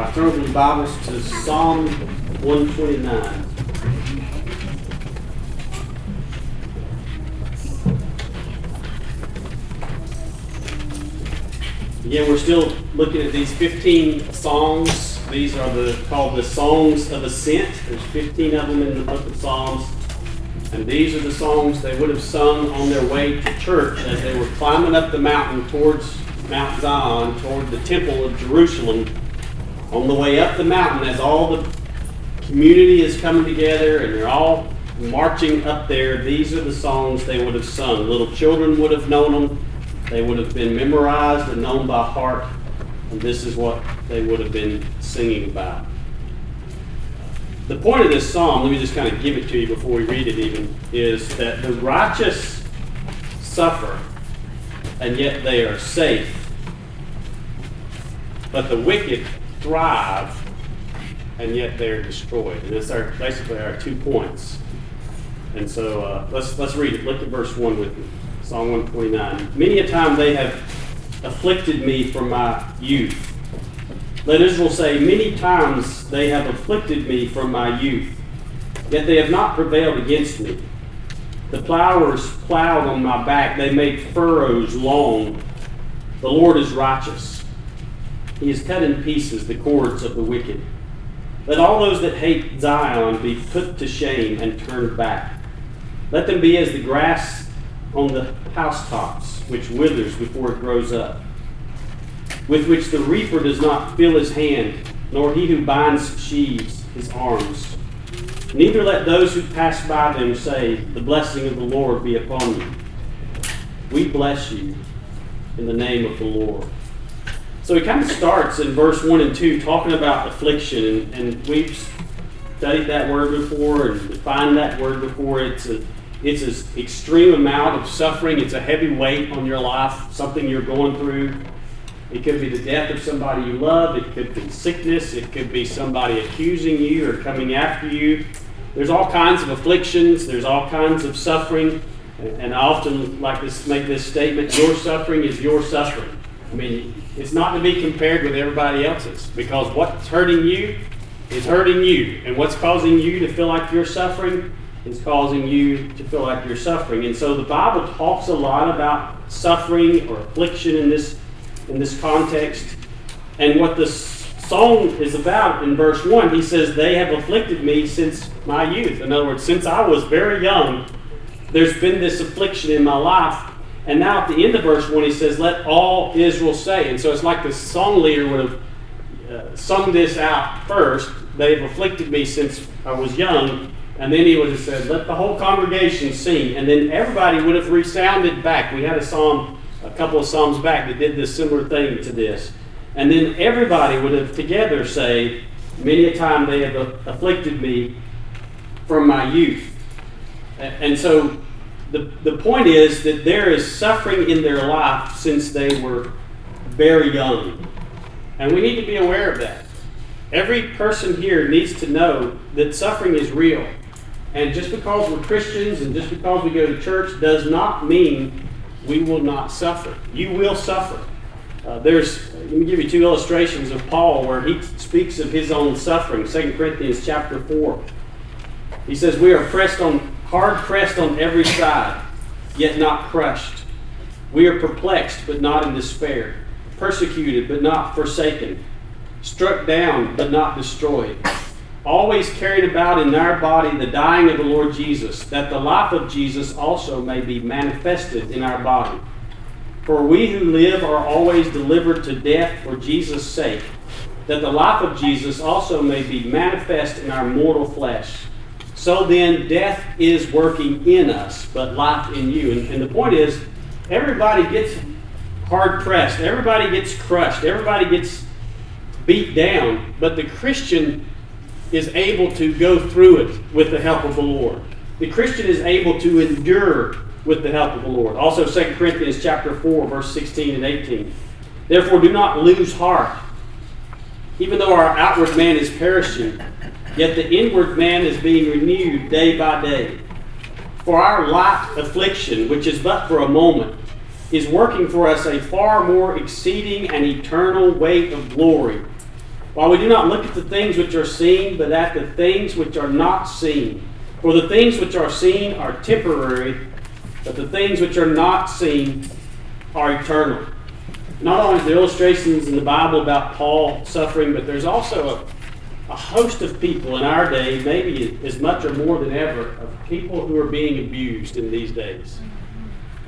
right, turn over the Bibles to Psalm 129. Again, we're still looking at these 15 songs. These are the called the songs of ascent. There's 15 of them in the book of Psalms. And these are the songs they would have sung on their way to church as they were climbing up the mountain towards Mount Zion, toward the temple of Jerusalem. On the way up the mountain, as all the community is coming together and they're all marching up there, these are the songs they would have sung. Little children would have known them. They would have been memorized and known by heart, and this is what they would have been singing about. The point of this psalm, let me just kind of give it to you before we read it even, is that the righteous suffer and yet they are safe, but the wicked thrive and yet they're destroyed. And that's our, basically our two points. And so uh, let's, let's read it. Look at verse 1 with me. Psalm 129. Many a time they have afflicted me from my youth. Let Israel say, Many times they have afflicted me from my youth, yet they have not prevailed against me. The plowers plowed on my back, they made furrows long. The Lord is righteous. He has cut in pieces the cords of the wicked. Let all those that hate Zion be put to shame and turned back. Let them be as the grass on the housetops, which withers before it grows up, with which the reaper does not fill his hand, nor he who binds sheaves his arms. Neither let those who pass by them say, The blessing of the Lord be upon you. We bless you in the name of the Lord. So he kind of starts in verse 1 and 2 talking about affliction, and, and we've studied that word before and defined that word before. It's a it's an extreme amount of suffering. It's a heavy weight on your life, something you're going through. It could be the death of somebody you love. It could be sickness. It could be somebody accusing you or coming after you. There's all kinds of afflictions. There's all kinds of suffering. And I often like to make this statement your suffering is your suffering. I mean, it's not to be compared with everybody else's because what's hurting you is hurting you. And what's causing you to feel like you're suffering is causing you to feel like you're suffering. And so the Bible talks a lot about suffering or affliction in this in this context. And what this song is about in verse 1, he says, They have afflicted me since my youth. In other words, since I was very young, there's been this affliction in my life. And now at the end of verse 1, he says, Let all Israel say. And so it's like the song leader would have uh, sung this out first. They've afflicted me since I was young. And then he would have said, Let the whole congregation sing. And then everybody would have resounded back. We had a psalm, a couple of psalms back that did this similar thing to this. And then everybody would have together say, Many a time they have afflicted me from my youth. And so the, the point is that there is suffering in their life since they were very young. And we need to be aware of that. Every person here needs to know that suffering is real. And just because we're Christians and just because we go to church does not mean we will not suffer. You will suffer. Uh, there's, let me give you two illustrations of Paul where he speaks of his own suffering. 2 Corinthians chapter 4. He says, We are pressed on, hard pressed on every side, yet not crushed. We are perplexed, but not in despair. Persecuted, but not forsaken. Struck down, but not destroyed always carried about in our body the dying of the Lord Jesus, that the life of Jesus also may be manifested in our body. For we who live are always delivered to death for Jesus' sake, that the life of Jesus also may be manifest in our mortal flesh. So then, death is working in us, but life in you. And, and the point is, everybody gets hard pressed, everybody gets crushed, everybody gets beat down, but the Christian is able to go through it with the help of the Lord. The Christian is able to endure with the help of the Lord. Also 2 Corinthians chapter 4 verse 16 and 18. Therefore do not lose heart. Even though our outward man is perishing, yet the inward man is being renewed day by day. For our light affliction, which is but for a moment, is working for us a far more exceeding and eternal weight of glory While we do not look at the things which are seen, but at the things which are not seen. For the things which are seen are temporary, but the things which are not seen are eternal. Not only is there illustrations in the Bible about Paul suffering, but there's also a, a host of people in our day, maybe as much or more than ever, of people who are being abused in these days.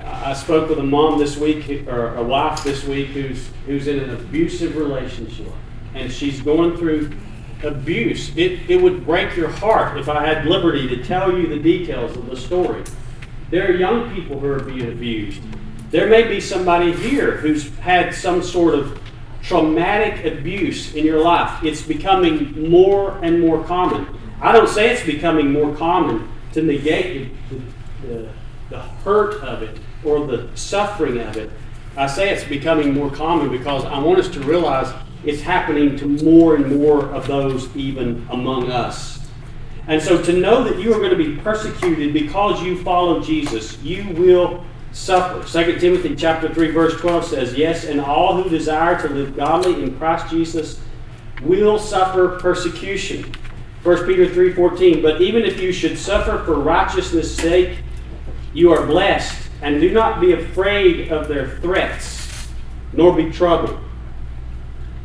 Uh, I spoke with a mom this week, or a wife this week, who's who's in an abusive relationship, and she's going through abuse. It, it would break your heart if I had liberty to tell you the details of the story. There are young people who are being abused. There may be somebody here who's had some sort of traumatic abuse in your life. It's becoming more and more common. I don't say it's becoming more common to negate the, the, the hurt of it or the suffering of it. I say it's becoming more common because I want us to realize it's happening to more and more of those even among us. And so to know that you are going to be persecuted because you follow Jesus, you will suffer. 2 Timothy chapter 3 verse 12 says, "Yes, and all who desire to live godly in Christ Jesus will suffer persecution." 1 Peter 3:14, "But even if you should suffer for righteousness' sake, you are blessed, and do not be afraid of their threats, nor be troubled."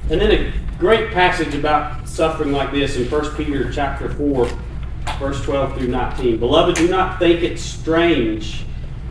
And then a great passage about suffering like this in 1 Peter chapter 4, verse 12 through 19. Beloved, do not think it strange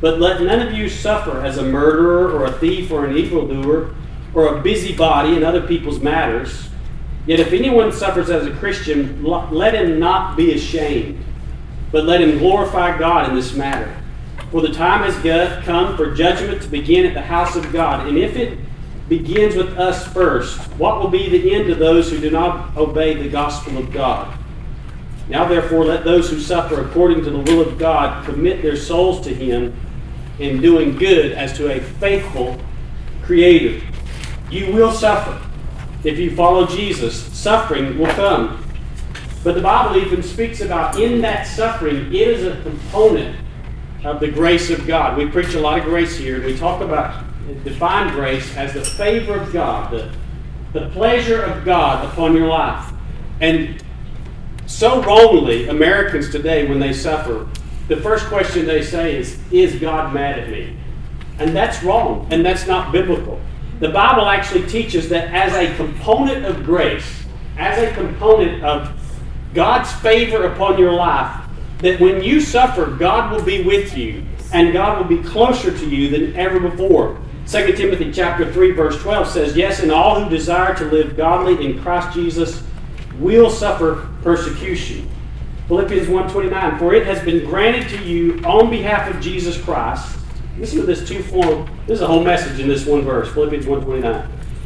But let none of you suffer as a murderer or a thief or an evildoer or a busybody in other people's matters. Yet if anyone suffers as a Christian, let him not be ashamed, but let him glorify God in this matter. For the time has come for judgment to begin at the house of God. And if it begins with us first. What will be the end of those who do not obey the gospel of God? Now, therefore, let those who suffer according to the will of God commit their souls to Him in doing good as to a faithful Creator. You will suffer. If you follow Jesus, suffering will come. But the Bible even speaks about in that suffering, it is a component of the grace of God. We preach a lot of grace here, we talk about define grace as the favor of God, the, the pleasure of God upon your life. And so wrongly, Americans today, when they suffer, the first question they say is, Is God mad at me? And that's wrong, and that's not biblical. The Bible actually teaches that as a component of grace, as a component of God's favor upon your life, that when you suffer, God will be with you and God will be closer to you than ever before. 2 Timothy chapter 3 verse 12 says, "Yes, and all who desire to live godly in Christ Jesus will suffer persecution." Philippians 1:29, "For it has been granted to you on behalf of Jesus Christ." Listen to this two form. This is a whole message in this one verse, Philippians 1:29.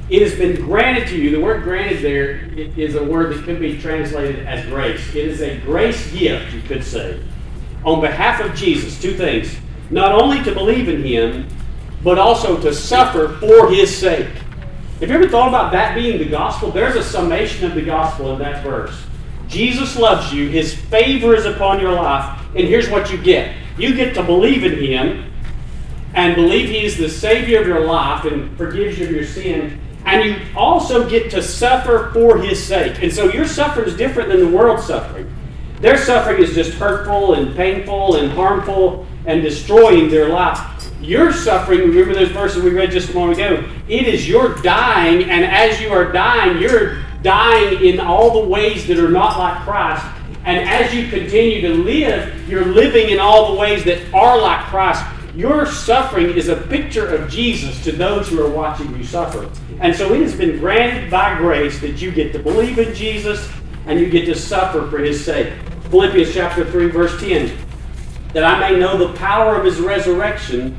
It has been granted to you. The word granted there is a word that could be translated as grace. It is a grace gift, you could say. On behalf of Jesus, two things. Not only to believe in him, but also to suffer for his sake. Have you ever thought about that being the gospel? There's a summation of the gospel in that verse. Jesus loves you, his favor is upon your life, and here's what you get you get to believe in him and believe he is the Savior of your life and forgives you of your sin. And you also get to suffer for his sake. And so your suffering is different than the world's suffering. Their suffering is just hurtful and painful and harmful and destroying their life. Your suffering, remember those verses we read just a moment ago, it is your dying, and as you are dying, you're dying in all the ways that are not like Christ. And as you continue to live, you're living in all the ways that are like Christ. Your suffering is a picture of Jesus to those who are watching you suffer. And so it has been granted by grace that you get to believe in Jesus and you get to suffer for his sake. Philippians chapter 3, verse 10 that I may know the power of his resurrection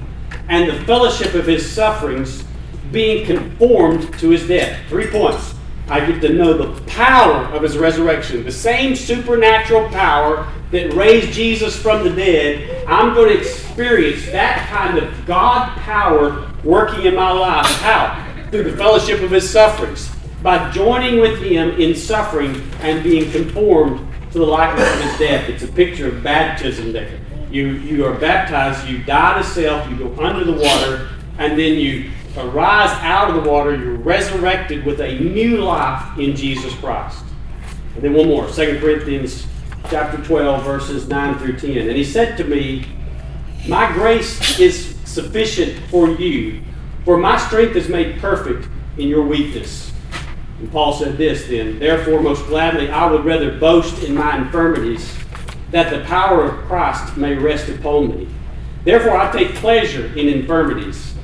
and the fellowship of his sufferings, being conformed to his death. Three points. I get to know the power of his resurrection. The same supernatural power that raised Jesus from the dead, I'm going to experience that kind of God power working in my life. How? Through the fellowship of his sufferings. By joining with him in suffering and being conformed to the likeness of his death. It's a picture of baptism there. You, you are baptized, you die to self, you go under the water, and then you arise out of the water, you're resurrected with a new life in Jesus Christ. And then one more, 2 Corinthians chapter 12, verses 9 through 10. And he said to me, My grace is sufficient for you, for my strength is made perfect in your weakness. And Paul said this then, Therefore, most gladly, I would rather boast in my infirmities, that the power of Christ may rest upon me. Therefore, I take pleasure in infirmities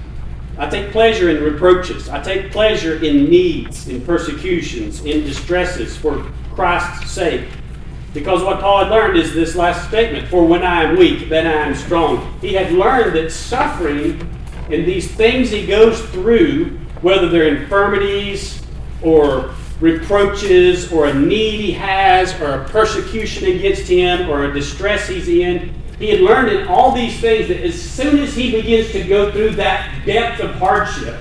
I take pleasure in reproaches. I take pleasure in needs, in persecutions, in distresses for Christ's sake. Because what Paul had learned is this last statement For when I am weak, then I am strong. He had learned that suffering and these things he goes through, whether they're infirmities or reproaches or a need he has or a persecution against him or a distress he's in, he had learned in all these things that as soon as he begins to go through that depth of hardship,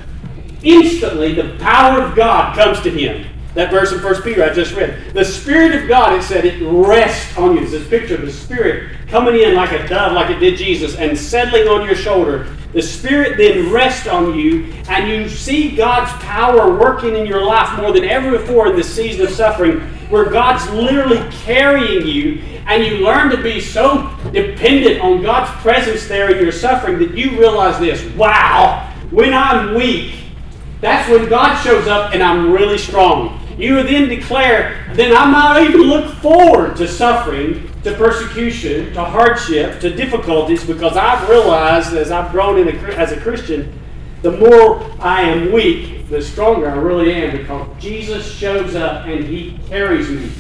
instantly the power of God comes to him. That verse in 1 Peter I just read. The Spirit of God, it said, it rests on you. It's this picture of the Spirit coming in like a dove, like it did Jesus, and settling on your shoulder. The Spirit then rests on you, and you see God's power working in your life more than ever before in this season of suffering, where God's literally carrying you and you learn to be so dependent on God's presence there in your suffering that you realize this wow, when I'm weak, that's when God shows up and I'm really strong. You then declare, then I might even look forward to suffering, to persecution, to hardship, to difficulties, because I've realized as I've grown in a, as a Christian, the more I am weak, the stronger I really am, because Jesus shows up and He carries me.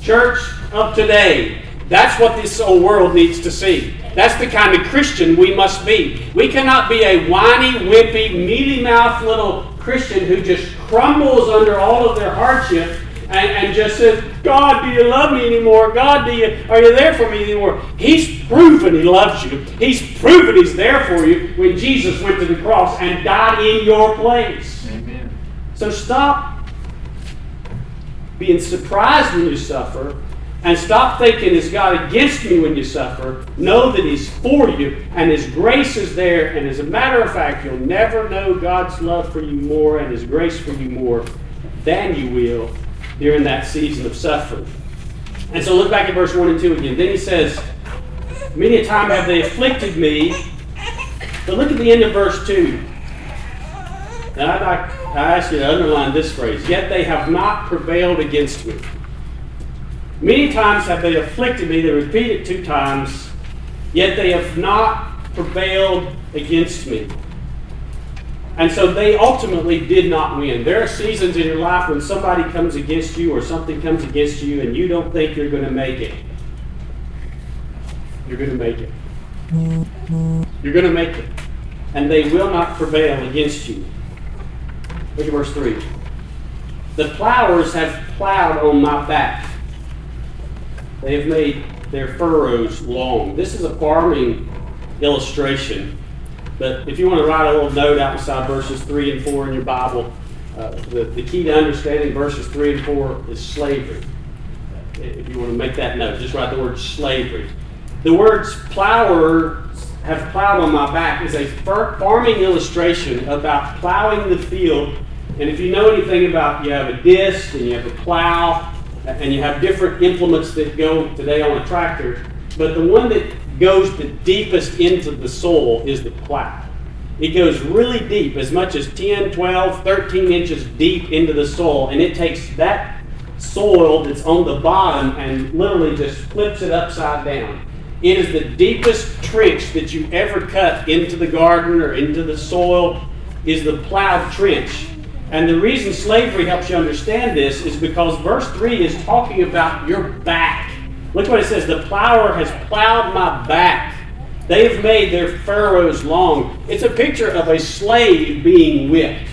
Church of today, that's what this old world needs to see. That's the kind of Christian we must be. We cannot be a whiny, wimpy, mealy mouthed little Christian who just crumbles under all of their hardship and, and just says, God, do you love me anymore? God, do you are you there for me anymore? He's proven he loves you. He's proven he's there for you when Jesus went to the cross and died in your place. So stop being surprised when you suffer and stop thinking, is God against me when you suffer? Know that He's for you, and His grace is there. And as a matter of fact, you'll never know God's love for you more and His grace for you more than you will during that season of suffering. And so look back at verse 1 and 2 again. Then He says, Many a time have they afflicted me. But look at the end of verse 2. Now I'd like, I ask you to underline this phrase. Yet they have not prevailed against me. Many times have they afflicted me, they repeat it two times, yet they have not prevailed against me. And so they ultimately did not win. There are seasons in your life when somebody comes against you or something comes against you and you don't think you're going to make it. You're going to make it. You're going to make it. And they will not prevail against you. Look at verse 3. The plowers have plowed on my back they have made their furrows long. This is a farming illustration. But if you want to write a little note outside verses 3 and 4 in your Bible, uh, the, the key to understanding verses 3 and 4 is slavery. If you want to make that note, just write the word slavery. The words plowers have plowed on my back is a farming illustration about plowing the field. And if you know anything about, you have a disc and you have a plow, and you have different implements that go today on a tractor, but the one that goes the deepest into the soil is the plow. It goes really deep, as much as 10, 12, 13 inches deep into the soil, and it takes that soil that's on the bottom and literally just flips it upside down. It is the deepest trench that you ever cut into the garden or into the soil is the plowed trench. And the reason slavery helps you understand this is because verse 3 is talking about your back. Look what it says the plower has plowed my back. They've made their furrows long. It's a picture of a slave being whipped.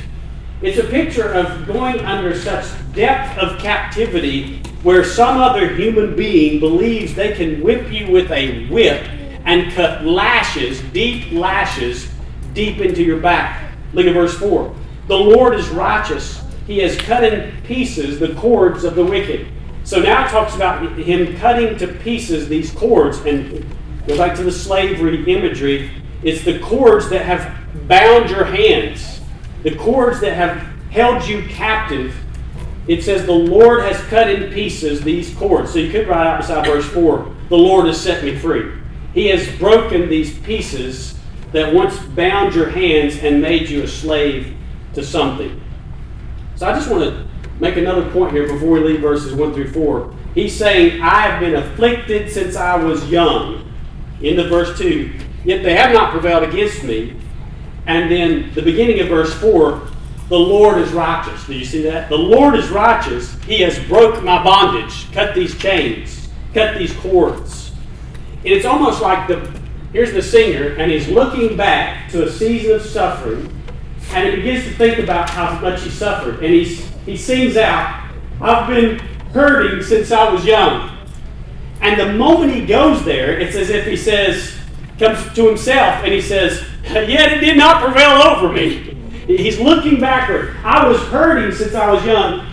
It's a picture of going under such depth of captivity where some other human being believes they can whip you with a whip and cut lashes, deep lashes, deep into your back. Look at verse 4. The Lord is righteous. He has cut in pieces the cords of the wicked. So now it talks about him cutting to pieces these cords. And go back to the slavery imagery. It's the cords that have bound your hands, the cords that have held you captive. It says, The Lord has cut in pieces these cords. So you could write out beside verse 4 The Lord has set me free. He has broken these pieces that once bound your hands and made you a slave to something. So I just want to make another point here before we leave verses 1 through 4. He's saying, I have been afflicted since I was young. In the verse 2, yet they have not prevailed against me. And then the beginning of verse 4, the Lord is righteous. Do you see that? The Lord is righteous. He has broke my bondage, cut these chains, cut these cords. And it's almost like the here's the singer, and he's looking back to a season of suffering, and he begins to think about how much he suffered. And he's, he sings out, I've been hurting since I was young. And the moment he goes there, it's as if he says, comes to himself, and he says, Yet it did not prevail over me. He's looking backward. I was hurting since I was young.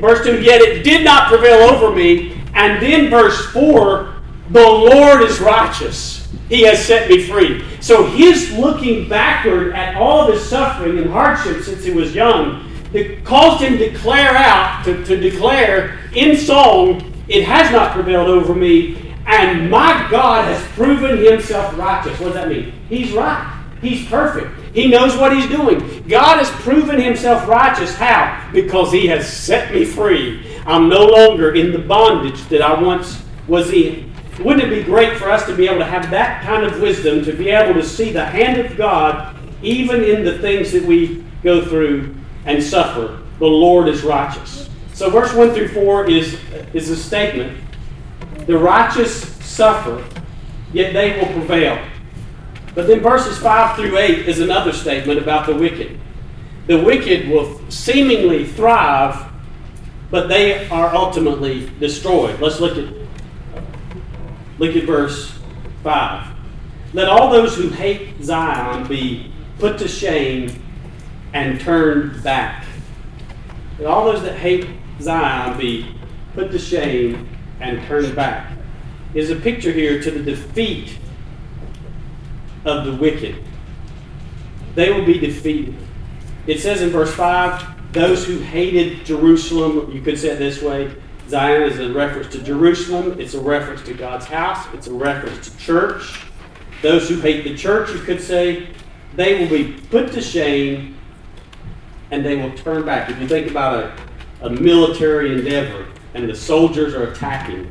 Verse 2, yet it did not prevail over me. And then verse 4, the Lord is righteous. He has set me free. So his looking backward at all his suffering and hardship since he was young, it caused him to declare out, to, to declare in song, it has not prevailed over me, and my God has proven himself righteous. What does that mean? He's right. He's perfect. He knows what he's doing. God has proven himself righteous. How? Because he has set me free. I'm no longer in the bondage that I once was in. Wouldn't it be great for us to be able to have that kind of wisdom, to be able to see the hand of God even in the things that we go through and suffer? The Lord is righteous. So, verse 1 through 4 is, is a statement the righteous suffer, yet they will prevail. But then verses 5 through 8 is another statement about the wicked. The wicked will seemingly thrive, but they are ultimately destroyed. Let's look at look at verse 5. Let all those who hate Zion be put to shame and turned back. Let all those that hate Zion be put to shame and turned back. Is a picture here to the defeat of the wicked. They will be defeated. It says in verse 5 those who hated Jerusalem, you could say it this way Zion is a reference to Jerusalem, it's a reference to God's house, it's a reference to church. Those who hate the church, you could say, they will be put to shame and they will turn back. If you think about a, a military endeavor and the soldiers are attacking,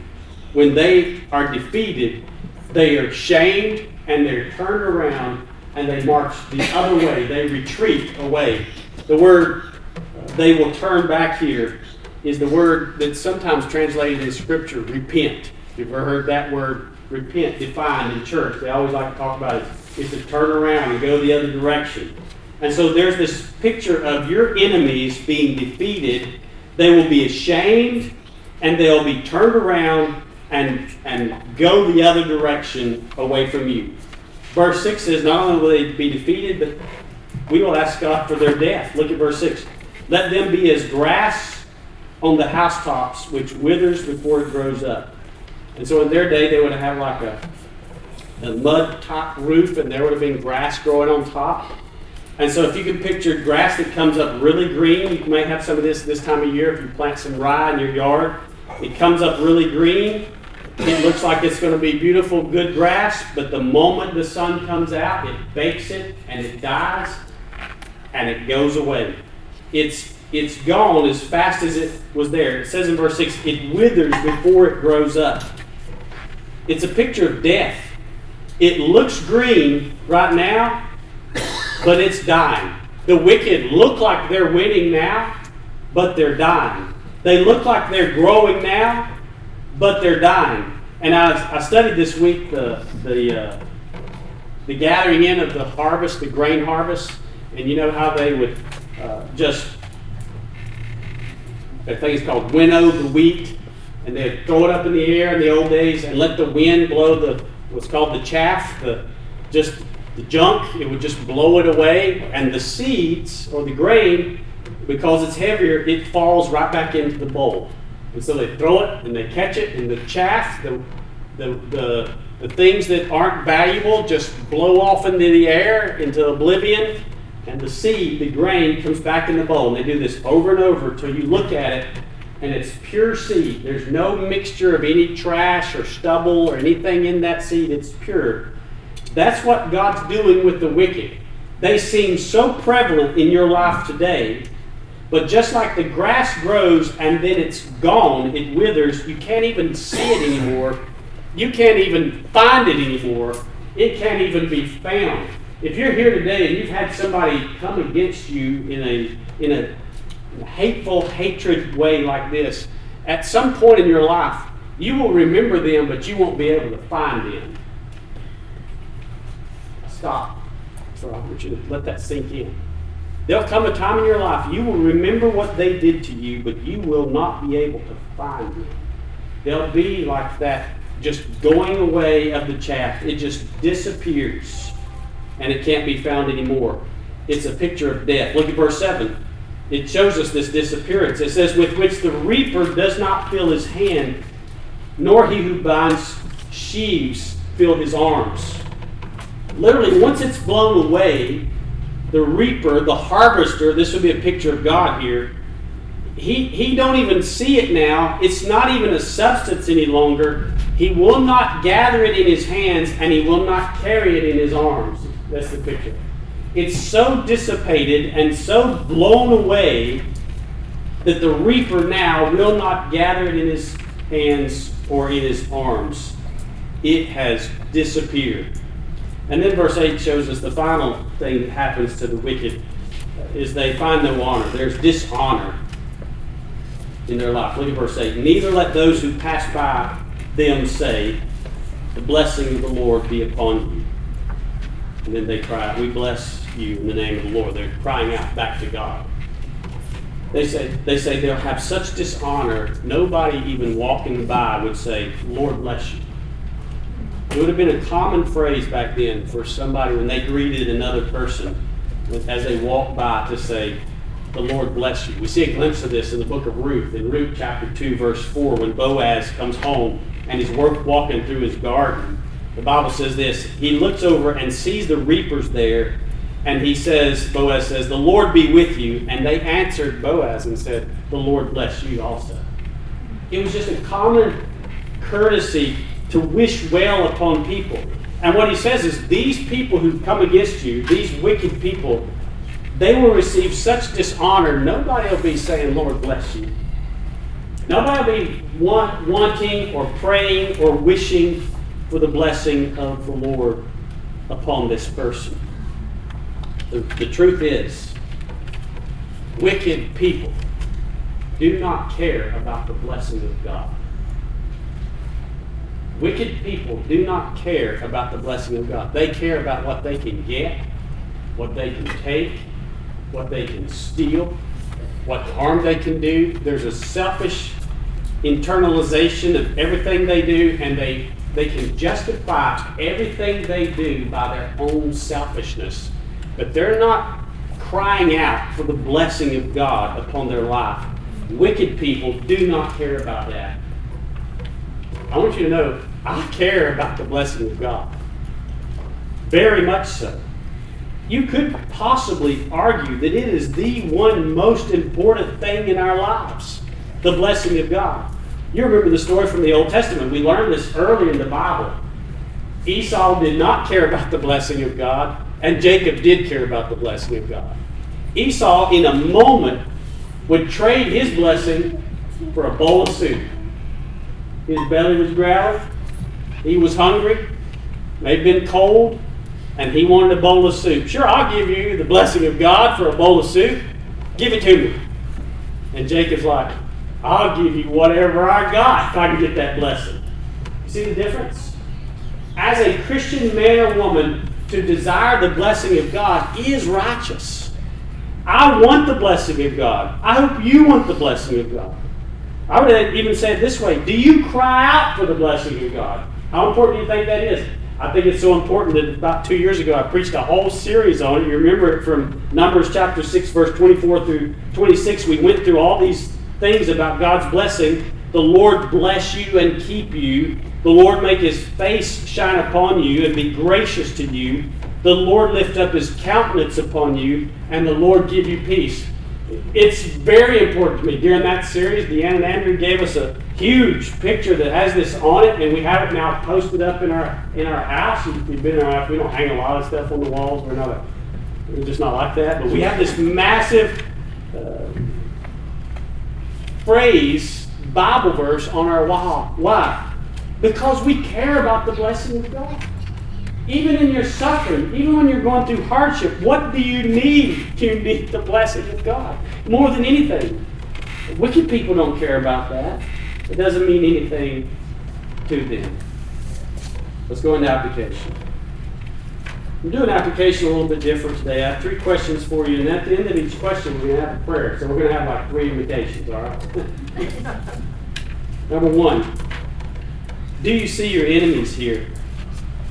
when they are defeated, they are shamed and they're turned around and they march the other way. They retreat away. The word uh, they will turn back here is the word that's sometimes translated in Scripture, repent. You've ever heard that word repent defined in church? They always like to talk about it. It's to turn around and go the other direction. And so there's this picture of your enemies being defeated. They will be ashamed and they'll be turned around and, and go the other direction away from you. Verse 6 says, Not only will they be defeated, but we will ask God for their death. Look at verse 6. Let them be as grass on the housetops, which withers before it grows up. And so in their day, they would have like a, a mud top roof, and there would have been grass growing on top. And so if you can picture grass that comes up really green, you may have some of this this time of year if you plant some rye in your yard. It comes up really green, it looks like it's going to be beautiful, good grass, but the moment the sun comes out, it bakes it and it dies and it goes away. It's it's gone as fast as it was there. It says in verse 6, it withers before it grows up. It's a picture of death. It looks green right now, but it's dying. The wicked look like they're winning now, but they're dying. They look like they're growing now, but they're dying. And I, I studied this week the the uh, the gathering in of the harvest, the grain harvest, and you know how they would uh, just Think it's called winnow the wheat, and they'd throw it up in the air in the old days and let the wind blow the what's called the chaff, the just the junk. It would just blow it away, and the seeds or the grain, because it's heavier, it falls right back into the bowl. And so they throw it and they catch it, and the chaff, the the the the things that aren't valuable just blow off into the air, into oblivion, and the seed, the grain, comes back in the bowl. And they do this over and over until you look at it and it's pure seed. There's no mixture of any trash or stubble or anything in that seed. It's pure. That's what God's doing with the wicked. They seem so prevalent in your life today, but just like the grass grows and then it's gone, it withers, you can't even see it anymore. You can't even find it anymore. It can't even be found. If you're here today and you've had somebody come against you in a in a hateful hatred way like this, at some point in your life, you will remember them, but you won't be able to find them. Stop. So I want you to let that sink in. There'll come a time in your life you will remember what they did to you, but you will not be able to find them. They'll be like that, just going away of the chaff. It just disappears, and it can't be found anymore. It's a picture of death. Look at verse 7 it shows us this disappearance. It says, with which the reaper does not fill his hand, nor he who binds sheaves fill his arms. Literally, once it's blown away, the reaper, the harvester, this would be a picture of God here, he, he don't even see it now. It's not even a substance any longer. He will not gather it in his hands, and he will not carry it in his arms. That's the picture it's so dissipated and so blown away that the reaper now will not gather it in his hands or in his arms. It has disappeared. And then verse 8 shows us the final thing that happens to the wicked uh, is they find no honor. There's dishonor in their life. Look at verse 8. Neither let those who pass by them say, The blessing of the Lord be upon you. And then they cry, We bless you in the name of the Lord. They're crying out back to God. They say, they say they'll have such dishonor, nobody even walking by would say, Lord bless you. It would have been a common phrase back then for somebody when they greeted another person as they walked by to say, The Lord bless you. We see a glimpse of this in the book of Ruth, in Ruth chapter 2, verse 4, when Boaz comes home and he's walking through his garden the Bible says this He looks over and sees the reapers there, and he says, Boaz says, The Lord be with you. And they answered Boaz and said, The Lord bless you also. It was just a common courtesy to wish well upon people. And what he says is, These people who've come against you, these wicked people, they will receive such dishonor, nobody will be saying, Lord bless you. Nobody will be want, wanting or praying or wishing for the blessing of the Lord upon this person. The, the truth is, wicked people do not care about the blessing of God. Wicked people do not care about the blessing of God. They care about what they can get, what they can take, what they can steal, what harm they can do. There's a selfish internalization of everything they do, and they they can justify everything they do by their own selfishness, but they're not crying out for the blessing of God upon their life. Wicked people do not care about that. I want you to know I care about the blessing of God. Very much so. You could possibly argue that it is the one most important thing in our lives the blessing of God. You remember the story from the Old Testament. We learned this early in the Bible. Esau did not care about the blessing of God, and Jacob did care about the blessing of God. Esau, in a moment, would trade his blessing for a bowl of soup. His belly was growling, he was hungry, have been cold, and he wanted a bowl of soup. Sure, I'll give you the blessing of God for a bowl of soup. Give it to me. And Jacob's like, I'll give you whatever I got if I can get that blessing. You see the difference? As a Christian man or woman, to desire the blessing of God is righteous. I want the blessing of God. I hope you want the blessing of God. I would even say it this way Do you cry out for the blessing of God? How important do you think that is? I think it's so important that about two years ago I preached a whole series on it. You remember it from Numbers chapter 6, verse 24 through 26. We went through all these things about God's blessing. The Lord bless you and keep you. The Lord make his face shine upon you and be gracious to you. The Lord lift up his countenance upon you, and the Lord give you peace. It's very important to me. During that series, Deanna and Andrew gave us a huge picture that has this on it, and we have it now posted up in our in our house. We've been in our house. We don't hang a lot of stuff on the walls. We're not. A, we're just not like that. But we have this massive uh, phrase, Bible verse on our wall. Why? Because we care about the blessing of God. Even in your suffering, even when you're going through hardship, what do you need? You need the blessing of God more than anything. Wicked people don't care about that. It doesn't mean anything to them. Let's go into application. I'm doing application a little bit different today. I have three questions for you, and at the end of each question, we're going to have a prayer. So we're going to have like three invitations, all right? Number one, do you see your enemies here?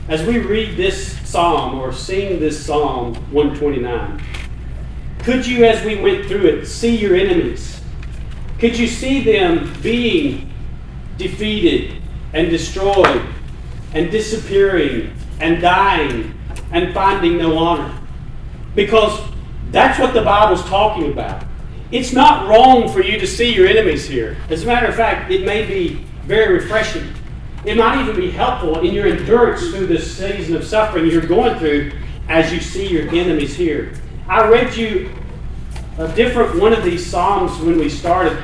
As we read this psalm or sing this psalm 129, could you, as we went through it, see your enemies? Could you see them being defeated and destroyed and disappearing and dying and finding no honor? Because that's what the Bible's talking about. It's not wrong for you to see your enemies here. As a matter of fact, it may be very refreshing. It might even be helpful in your endurance through this season of suffering you're going through as you see your enemies here. I read you a different one of these Psalms when we started.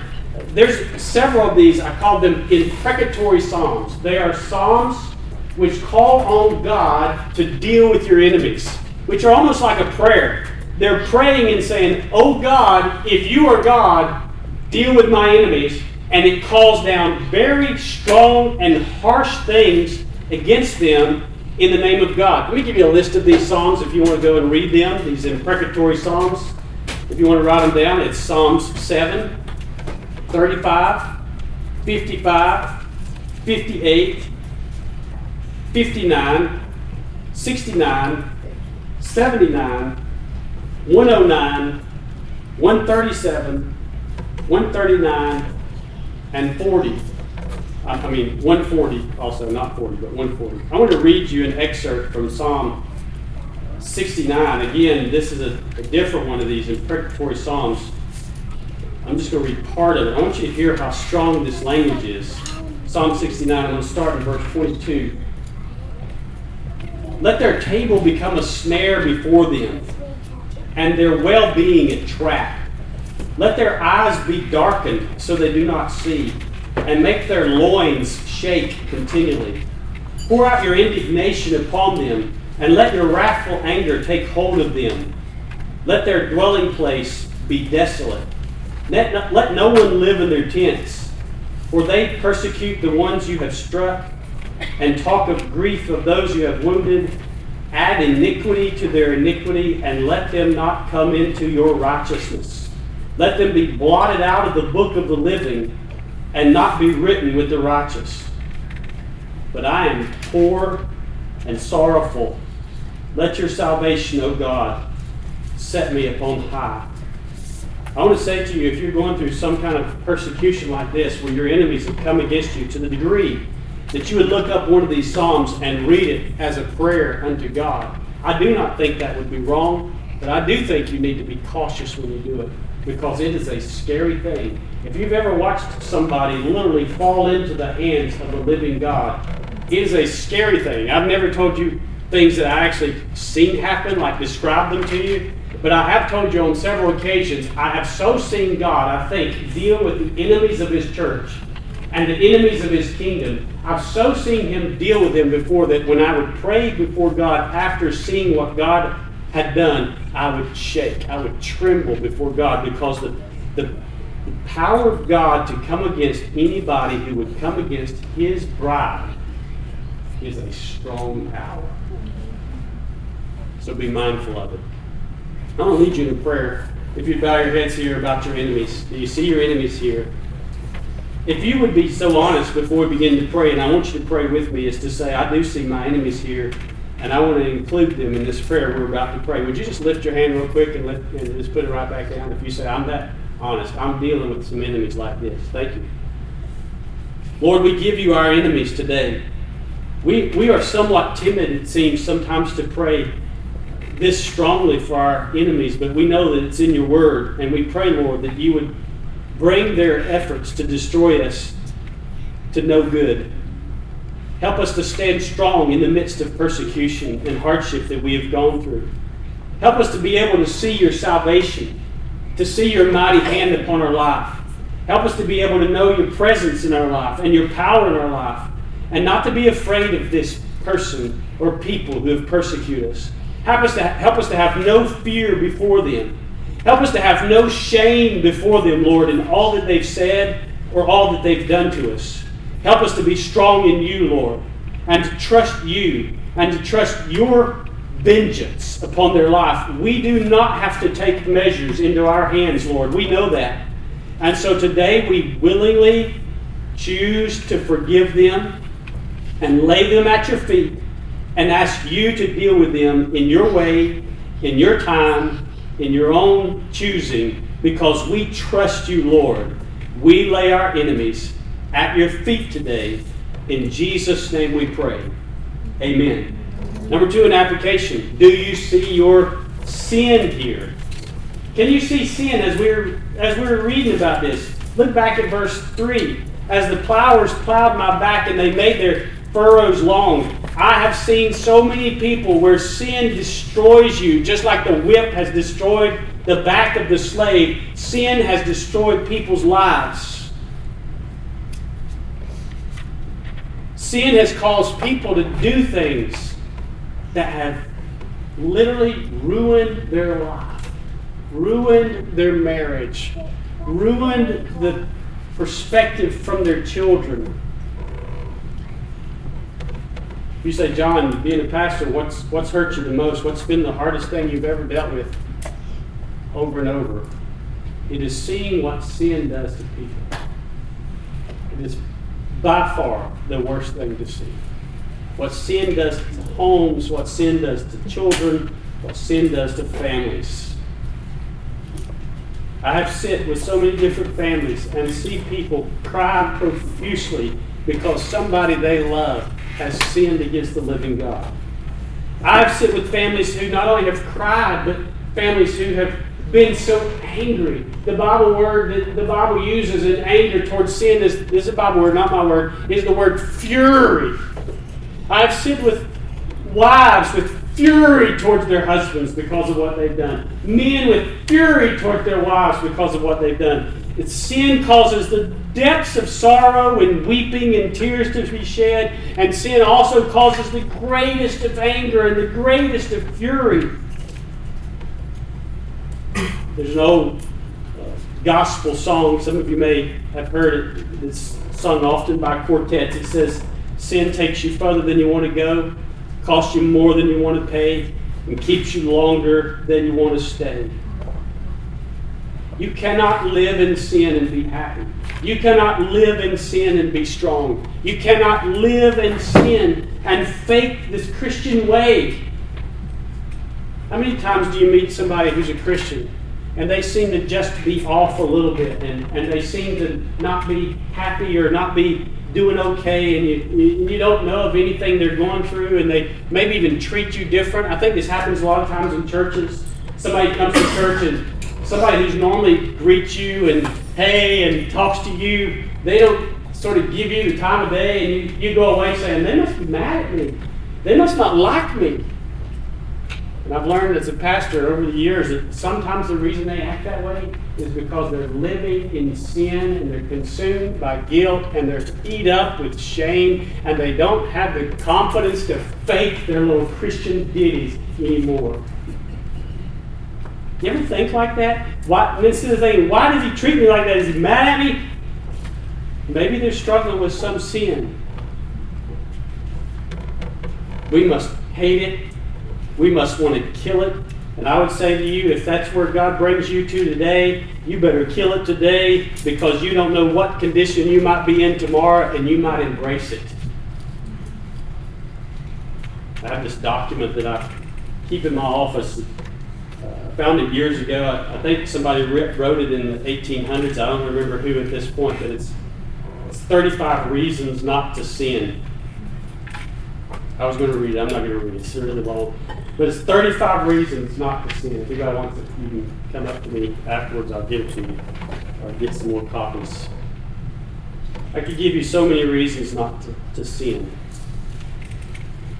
There's several of these, I call them imprecatory Psalms. They are Psalms which call on God to deal with your enemies, which are almost like a prayer. They're praying and saying, Oh God, if you are God, deal with my enemies. And it calls down very strong and harsh things against them in the name of God. Let me give you a list of these Psalms if you want to go and read them, these imprecatory Psalms. If you want to write them down, it's Psalms 7, 35, 55, 58, 59, 69, 79, 109, 137, 139, and 40. I mean, 140 also, not 40, but 140. I want to read you an excerpt from Psalm 69. Again, this is a, a different one of these imprecatory Psalms. I'm just going to read part of it. I want you to hear how strong this language is. Psalm 69, I'm going to start in verse 22. Let their table become a snare before them, and their well being a trap. Let their eyes be darkened so they do not see, and make their loins shake continually. Pour out your indignation upon them and let your wrathful anger take hold of them. Let their dwelling place be desolate. Let no, let no one live in their tents, for they persecute the ones you have struck, and talk of grief of those you have wounded. Add iniquity to their iniquity, and let them not come into your righteousness. Let them be blotted out of the book of the living, and not be written with the righteous. But I am poor and sorrowful let your salvation, O God, set me upon high. I want to say to you, if you're going through some kind of persecution like this, where your enemies have come against you to the degree that you would look up one of these Psalms and read it as a prayer unto God, I do not think that would be wrong, but I do think you need to be cautious when you do it because it is a scary thing. If you've ever watched somebody literally fall into the hands of the living God, it is a scary thing. I've never told you things that I actually seen happen, like describe them to you. But I have told you on several occasions, I have so seen God, I think, deal with the enemies of His church and the enemies of His kingdom. I've so seen Him deal with them before that when I would pray before God after seeing what God had done, I would shake. I would tremble before God because the, the, the power of God to come against anybody who would come against His bride is a strong power. So be mindful of it. I want to lead you in prayer. if you bow your heads here about your enemies. Do you see your enemies here? If you would be so honest before we begin to pray, and I want you to pray with me, is to say, I do see my enemies here, and I want to include them in this prayer we're about to pray. Would you just lift your hand real quick and, lift, and just put it right back down? If you say, I'm that honest, I'm dealing with some enemies like this. Thank you. Lord, we give you our enemies today. We, we are somewhat timid, it seems, sometimes to pray this strongly for our enemies, but we know that it's in your word, and we pray, Lord, that you would bring their efforts to destroy us to no good. Help us to stand strong in the midst of persecution and hardship that we have gone through. Help us to be able to see your salvation, to see your mighty hand upon our life. Help us to be able to know your presence in our life and your power in our life, and not to be afraid of this person or people who have persecuted us. Help us to, help us to have no fear before them. Help us to have no shame before them, Lord, in all that they've said or all that they've done to us. Help us to be strong in you, Lord, and to trust you and to trust your vengeance upon their life. We do not have to take measures into our hands, Lord. We know that. And so today we willingly choose to forgive them and lay them at your feet and ask you to deal with them in your way, in your time, in your own choosing, because we trust you, Lord. We lay our enemies at your feet today. In Jesus' name we pray. Amen. Number two, an application. Do you see your sin here? Can you see sin as we are as we were reading about this? Look back at verse 3. As the plowers plowed my back and they made their furrows long. I have seen so many people where sin destroys you, just like the whip has destroyed the back of the slave. Sin has destroyed people's lives. Sin has caused people to do things that have literally ruined their life, ruined their marriage, ruined the perspective from their children you say, John, being a pastor, what's, what's hurt you the most? What's been the hardest thing you've ever dealt with over and over? It is seeing what sin does to people. It is by far the worst thing to see. What sin does to homes, what sin does to children, what sin does to families. I have sit with so many different families and see people cry profusely because somebody they love has sinned against the living God. I've sit with families who not only have cried, but families who have been so angry. The Bible word that the Bible uses in anger towards sin is, is a Bible word, not my word, is the word fury. I've sit with wives with fury towards their husbands because of what they've done. Men with fury towards their wives because of what they've done. It's sin causes the depths of sorrow and weeping and tears to be shed, and sin also causes the greatest of anger and the greatest of fury. There's an old uh, gospel song, some of you may have heard it. It's sung often by quartets. It says, Sin takes you further than you want to go, costs you more than you want to pay, and keeps you longer than you want to stay. You cannot live in sin and be happy. You cannot live in sin and be strong. You cannot live in sin and fake this Christian way. How many times do you meet somebody who's a Christian and they seem to just be off a little bit and, and they seem to not be happy or not be doing okay and you, you don't know of anything they're going through and they maybe even treat you different? I think this happens a lot of times in churches. Somebody comes to church and somebody who's normally greets you and hey and talks to you, they don't sort of give you the time of day and you, you go away saying, they must be mad at me. They must not like me. And I've learned as a pastor over the years that sometimes the reason they act that way is because they're living in sin and they're consumed by guilt and they're eat up with shame and they don't have the confidence to fake their little Christian ditties anymore. You ever think like that? Why, instead of thinking, why does he treat me like that? Is he mad at me? Maybe they're struggling with some sin. We must hate it. We must want to kill it. And I would say to you, if that's where God brings you to today, you better kill it today because you don't know what condition you might be in tomorrow and you might embrace it. I have this document that I keep in my office. Found it years ago. I, I, think somebody wrote it in the 1800s. I don't remember who at this point, but it's, it's 35 reasons not to sin. I was going to read it. I'm not going to read it. It's really long. But it's 35 reasons not to sin. If anybody wants it, you can come up to me afterwards. I'll give it to you. Or get some more copies. I could give you so many reasons not to, to sin.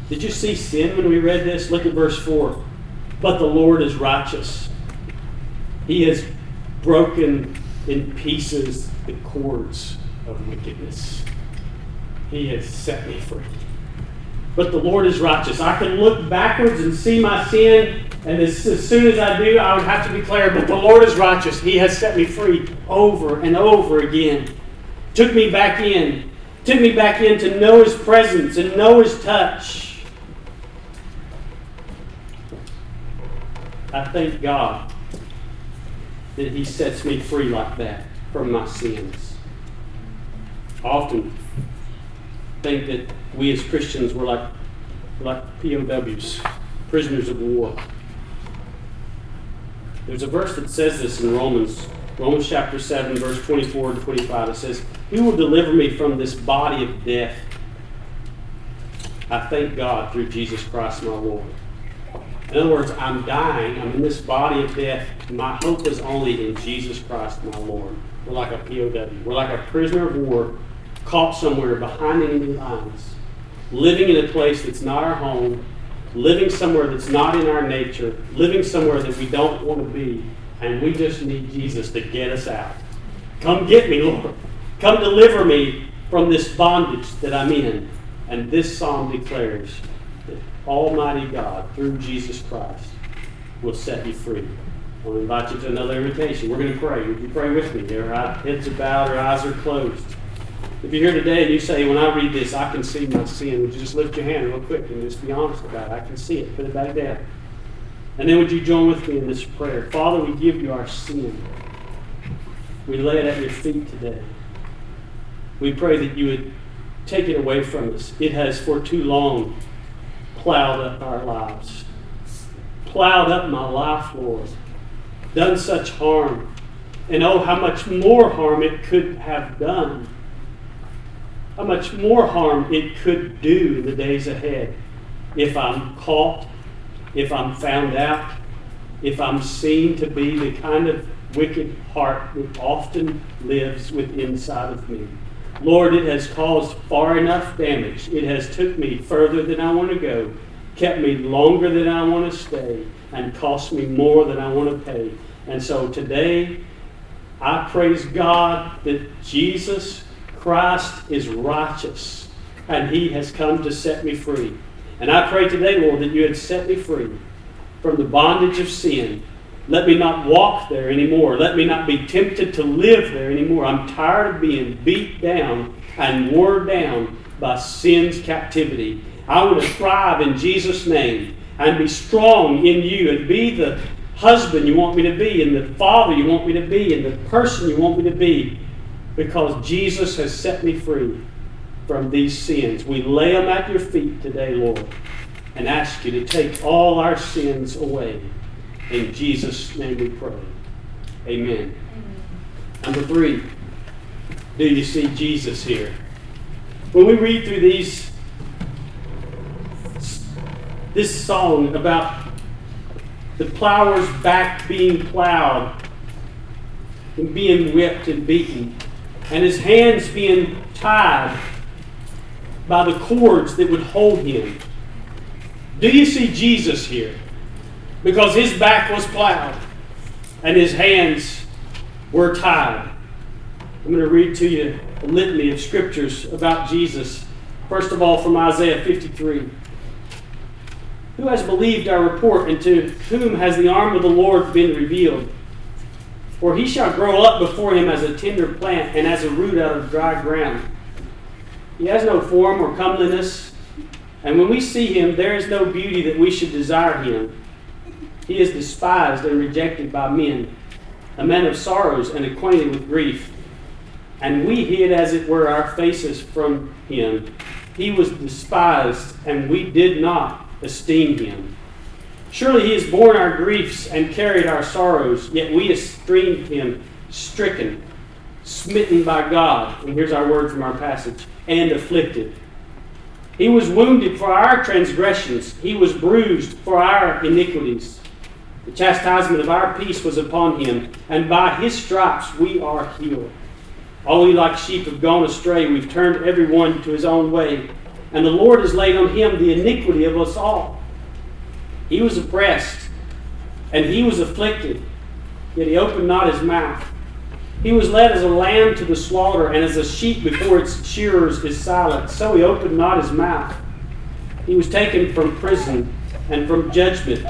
Did you see sin when we read this? Look at verse 4. But the Lord is righteous. He has broken in pieces the cords of wickedness. He has set me free but the Lord is righteous. I can look backwards and see my sin, and as, as, soon as I do, I would have to declare, but the Lord is righteous. He has set me free over and over again. Took me back in. Took me back in to know His presence and know His touch. I thank God that He sets me free like that from my sins. I often think that we as Christians were like, like POWs, prisoners of war. There's a verse that says this in Romans, Romans chapter 7, verse 24 and 25. It says, Who will deliver me from this body of death? I thank God through Jesus Christ my Lord. In other words, I'm dying. I'm in this body of death. My hope is only in Jesus Christ my Lord. We're like a POW. We're like a prisoner of war caught somewhere behind enemy lines living in a place that's not our home, living somewhere that's not in our nature, living somewhere that we don't want to be, and we just need Jesus to get us out. Come get me, Lord. Come deliver me from this bondage that I'm in. And this psalm declares Almighty God, through Jesus Christ, will set you free. I want to invite you to another invitation. We're going to pray. You pray with me? Here? Our heads are bowed, our eyes are closed. If you're here today and you say, when I read this, I can see my sin, would you just lift your hand real quick and just be honest about it? I can see it. Put it back down. And then would you join with me in this prayer? Father, we give you our sin. We lay it at your feet today. We pray that you would take it away from us. It has for too long plowed up our lives, plowed up my life, Lord, done such harm. And oh, how much more harm it could have done how much more harm it could do in the days ahead if I'm caught, if I'm found out, if I'm seen to be the kind of wicked heart that often lives within inside of me. Lord, it has caused far enough damage. It has took me further than I want to go, kept me longer than I want to stay, and cost me more than I want to pay. And so today, I praise God that Jesus Christ is righteous, and he has come to set me free. And I pray today, Lord, that you had set me free from the bondage of sin. Let me not walk there anymore. Let me not be tempted to live there anymore. I'm tired of being beat down and worn down by sin's captivity. I want to thrive in Jesus' name and be strong in you and be the husband you want me to be and the father you want me to be and the person you want me to be because Jesus has set me free from these sins. We lay them at your feet today, Lord, and ask you to take all our sins away. In Jesus' name we pray. Amen. Amen. Number three, do you see Jesus here? When we read through these, this song about the plower's back being plowed and being whipped and beaten, and his hands being tied by the cords that would hold him. Do you see Jesus here? Because his back was plowed and his hands were tied. I'm going to read to you a litany of scriptures about Jesus. First of all, from Isaiah 53. Who has believed our report, and to whom has the arm of the Lord been revealed? For he shall grow up before him as a tender plant and as a root out of dry ground. He has no form or comeliness, and when we see him, there is no beauty that we should desire him. He is despised and rejected by men, a man of sorrows and acquainted with grief. And we hid, as it were, our faces from him. He was despised, and we did not esteem him. Surely he has borne our griefs and carried our sorrows, yet we esteemed him stricken, smitten by God. And here's our word from our passage and afflicted. He was wounded for our transgressions, he was bruised for our iniquities. The chastisement of our peace was upon him, and by his stripes we are healed. All we like sheep have gone astray. We've turned every one to his own way. And the Lord has laid on him the iniquity of us all. He was oppressed, and he was afflicted, yet he opened not his mouth. He was led as a lamb to the slaughter, and as a sheep before its shearers is silent, so he opened not his mouth. He was taken from prison and from judgment.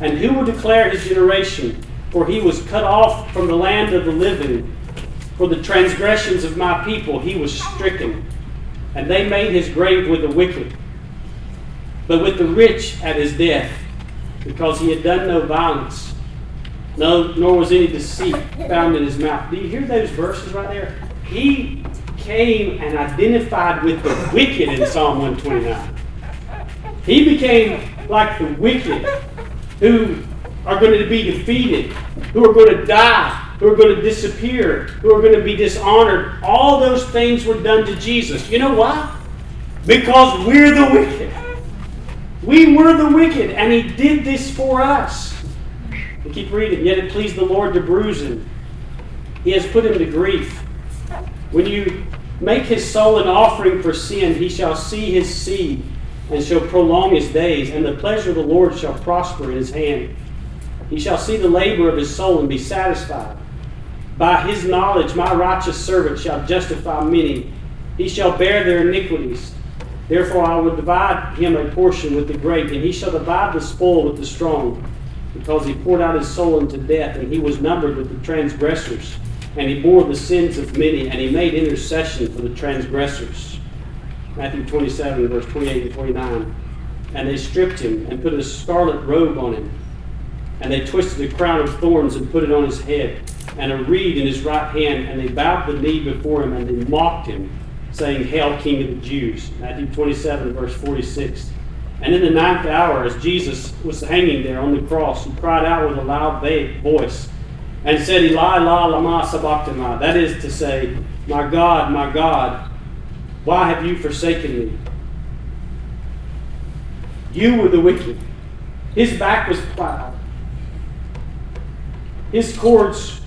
And who will declare his generation? For he was cut off from the land of the living. For the transgressions of my people he was stricken, and they made his grave with the wicked, but with the rich at his death, because he had done no violence, no, nor was any deceit found in his mouth. Do you hear those verses right there? He came and identified with the wicked in Psalm 129. He became like the wicked who are going to be defeated, who are going to die, who are going to disappear, who are going to be dishonored. All those things were done to Jesus. You know why? Because we're the wicked. We were the wicked, and He did this for us. We keep reading. Yet it pleased the Lord to bruise him. He has put him to grief. When you make his soul an offering for sin, he shall see his seed and shall prolong his days, and the pleasure of the Lord shall prosper in his hand. He shall see the labor of his soul and be satisfied. By his knowledge, my righteous servant shall justify many. He shall bear their iniquities. Therefore, I will divide him a portion with the great, and he shall divide the spoil with the strong, because he poured out his soul unto death, and he was numbered with the transgressors. And he bore the sins of many, and he made intercession for the transgressors. Matthew 27, verse 28 and 29. And they stripped him and put a scarlet robe on him. And they twisted a crown of thorns and put it on his head and a reed in his right hand, and they bowed the knee before him, and they mocked him, saying, Hail, King of the Jews. Matthew 27, verse 46. And in the ninth hour, as Jesus was hanging there on the cross, he cried out with a loud voice and said, Eli, Eli, lama sabachthani. That is to say, My God, my God, why have you forsaken me? You were the wicked. His back was plowed. His cords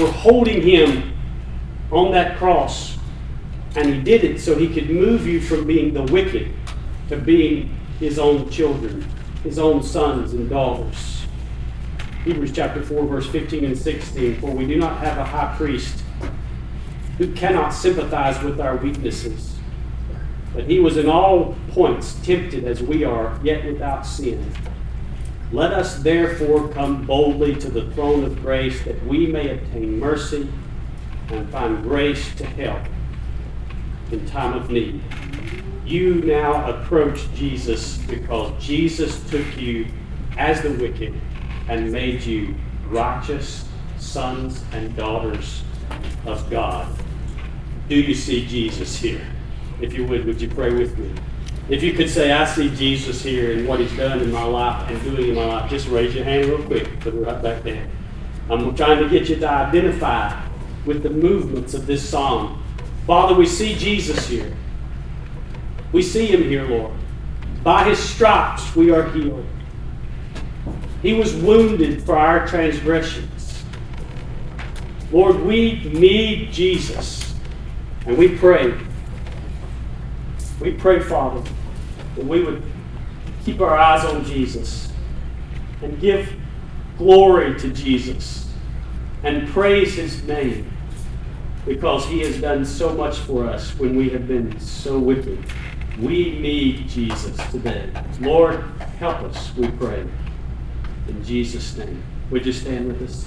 were holding him on that cross. And he did it so he could move you from being the wicked to being his own children, his own sons and daughters. Hebrews chapter 4, verse 15 and 16 For we do not have a high priest who cannot sympathize with our weaknesses, but he was in all points tempted as we are, yet without sin. Let us therefore come boldly to the throne of grace that we may obtain mercy and find grace to help in time of need. You now approach Jesus because Jesus took you as the wicked and made you righteous sons and daughters of God. Do you see Jesus here? If you would, would you pray with me? If you could say, I see Jesus here and what he's done in my life and doing in my life, just raise your hand real quick. Put it right back there. I'm trying to get you to identify with the movements of this song. Father, we see Jesus here. We see him here, Lord. By his stripes we are healed. He was wounded for our transgressions. Lord, we need Jesus. And we pray. We pray, Father, that we would keep our eyes on Jesus and give glory to Jesus and praise his name because he has done so much for us when we have been so wicked. We need Jesus today. Lord, help us, we pray. In Jesus' name. Would you stand with us?